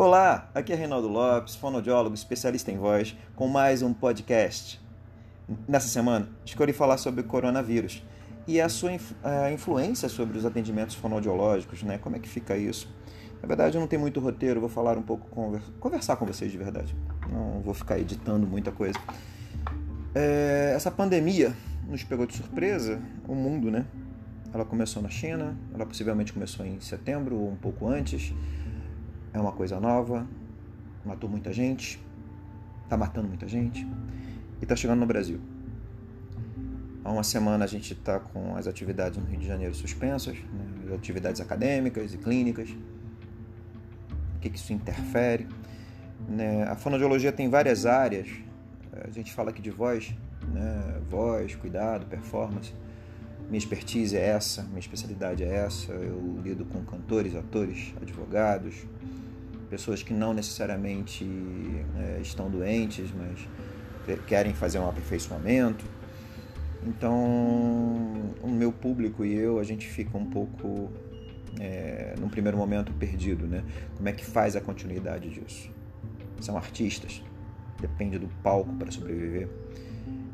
Olá, aqui é Reinaldo Lopes, fonoaudiólogo, especialista em voz, com mais um podcast. Nessa semana, escolhi falar sobre o coronavírus e a sua a influência sobre os atendimentos fonoaudiológicos, né? Como é que fica isso? Na verdade, eu não tenho muito roteiro, vou falar um pouco, conversar com vocês de verdade. Não vou ficar editando muita coisa. É, essa pandemia nos pegou de surpresa, o mundo, né? Ela começou na China, ela possivelmente começou em setembro ou um pouco antes é uma coisa nova, matou muita gente, está matando muita gente e está chegando no Brasil. Há uma semana a gente está com as atividades no Rio de Janeiro suspensas, né, atividades acadêmicas e clínicas. O que, que isso interfere? Né? A fonoaudiologia tem várias áreas. A gente fala aqui de voz, né? voz, cuidado, performance. Minha expertise é essa, minha especialidade é essa. Eu lido com cantores, atores, advogados, pessoas que não necessariamente é, estão doentes, mas querem fazer um aperfeiçoamento. Então, o meu público e eu, a gente fica um pouco, é, num primeiro momento, perdido, né? Como é que faz a continuidade disso? São artistas, depende do palco para sobreviver.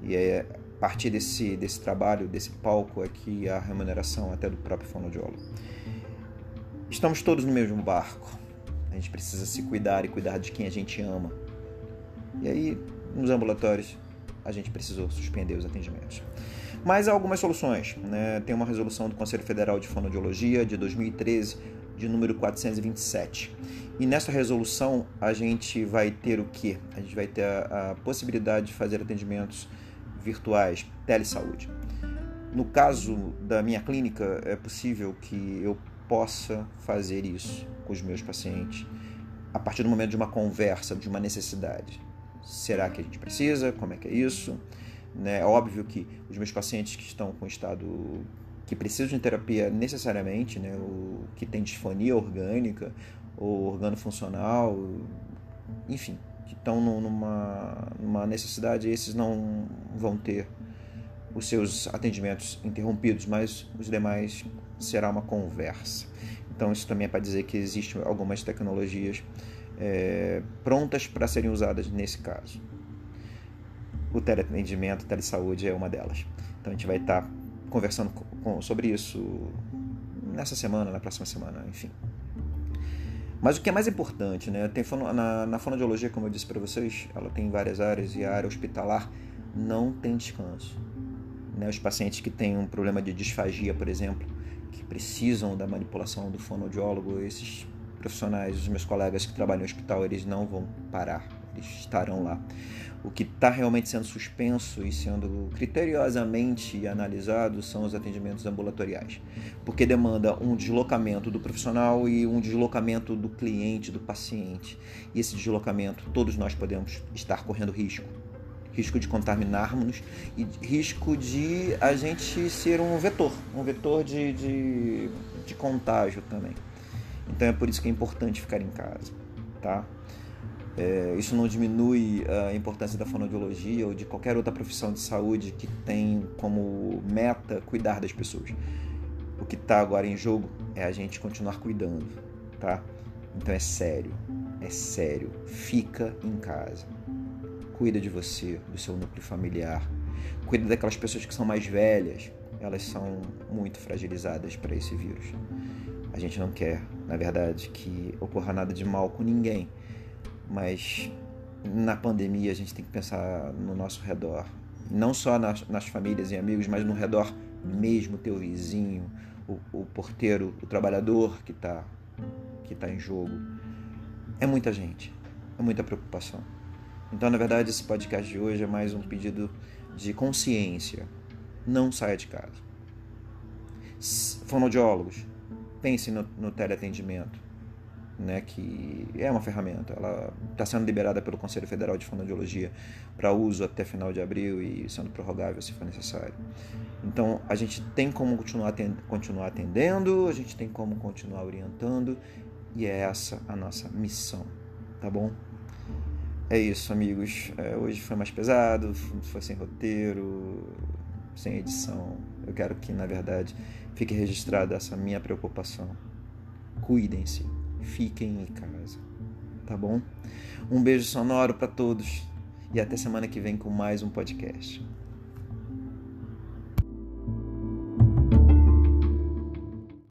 E é partir desse, desse trabalho, desse palco, que a remuneração até do próprio fonoaudiólogo. Estamos todos no mesmo barco a gente precisa se cuidar e cuidar de quem a gente ama. E aí, nos ambulatórios, a gente precisou suspender os atendimentos. Mas há algumas soluções. Né? Tem uma resolução do Conselho Federal de Fonoaudiologia de 2013, de número 427. E nessa resolução a gente vai ter o que? A gente vai ter a, a possibilidade de fazer atendimentos virtuais, telesaúde. No caso da minha clínica, é possível que eu possa fazer isso com os meus pacientes a partir do momento de uma conversa, de uma necessidade. Será que a gente precisa? Como é que é isso? Né? É óbvio que os meus pacientes que estão com estado que precisam de terapia necessariamente, né, o que tem disfonia orgânica ou organo funcional, enfim, que estão numa, numa necessidade, esses não vão ter os seus atendimentos interrompidos, mas os demais será uma conversa. Então, isso também é para dizer que existem algumas tecnologias é, prontas para serem usadas nesse caso. O teleatendimento, telesaúde é uma delas. Então, a gente vai estar tá conversando com, sobre isso nessa semana, na próxima semana, enfim. Mas o que é mais importante, né? Tem na, na fonoaudiologia, como eu disse para vocês, ela tem várias áreas e a área hospitalar não tem descanso. Né? Os pacientes que têm um problema de disfagia, por exemplo, que precisam da manipulação do fonoaudiólogo, esses profissionais, os meus colegas que trabalham no hospital, eles não vão parar, estarão lá. O que está realmente sendo suspenso e sendo criteriosamente analisado são os atendimentos ambulatoriais, porque demanda um deslocamento do profissional e um deslocamento do cliente, do paciente. E esse deslocamento, todos nós podemos estar correndo risco risco de contaminarmos e risco de a gente ser um vetor, um vetor de, de, de contágio também. Então é por isso que é importante ficar em casa, tá? É, isso não diminui a importância da fonoaudiologia ou de qualquer outra profissão de saúde que tem como meta cuidar das pessoas. O que está agora em jogo é a gente continuar cuidando, tá? Então é sério, é sério. Fica em casa. Cuida de você, do seu núcleo familiar. Cuida daquelas pessoas que são mais velhas. Elas são muito fragilizadas para esse vírus. A gente não quer, na verdade, que ocorra nada de mal com ninguém. Mas na pandemia a gente tem que pensar no nosso redor. Não só nas, nas famílias e amigos, mas no redor mesmo, teu vizinho, o, o porteiro, o trabalhador que está que tá em jogo. É muita gente, é muita preocupação. Então, na verdade, esse podcast de hoje é mais um pedido de consciência. Não saia de casa. Fonoaudiólogos, pense no, no teleatendimento, né, que é uma ferramenta. Ela está sendo liberada pelo Conselho Federal de Fonoaudiologia para uso até final de abril e sendo prorrogável se for necessário. Então, a gente tem como continuar, atend continuar atendendo, a gente tem como continuar orientando e é essa a nossa missão, tá bom? É isso, amigos. É, hoje foi mais pesado, foi sem roteiro, sem edição. Eu quero que, na verdade, fique registrada essa minha preocupação. Cuidem-se, fiquem em casa. tá bom? Um beijo sonoro para todos e até semana que vem com mais um podcast.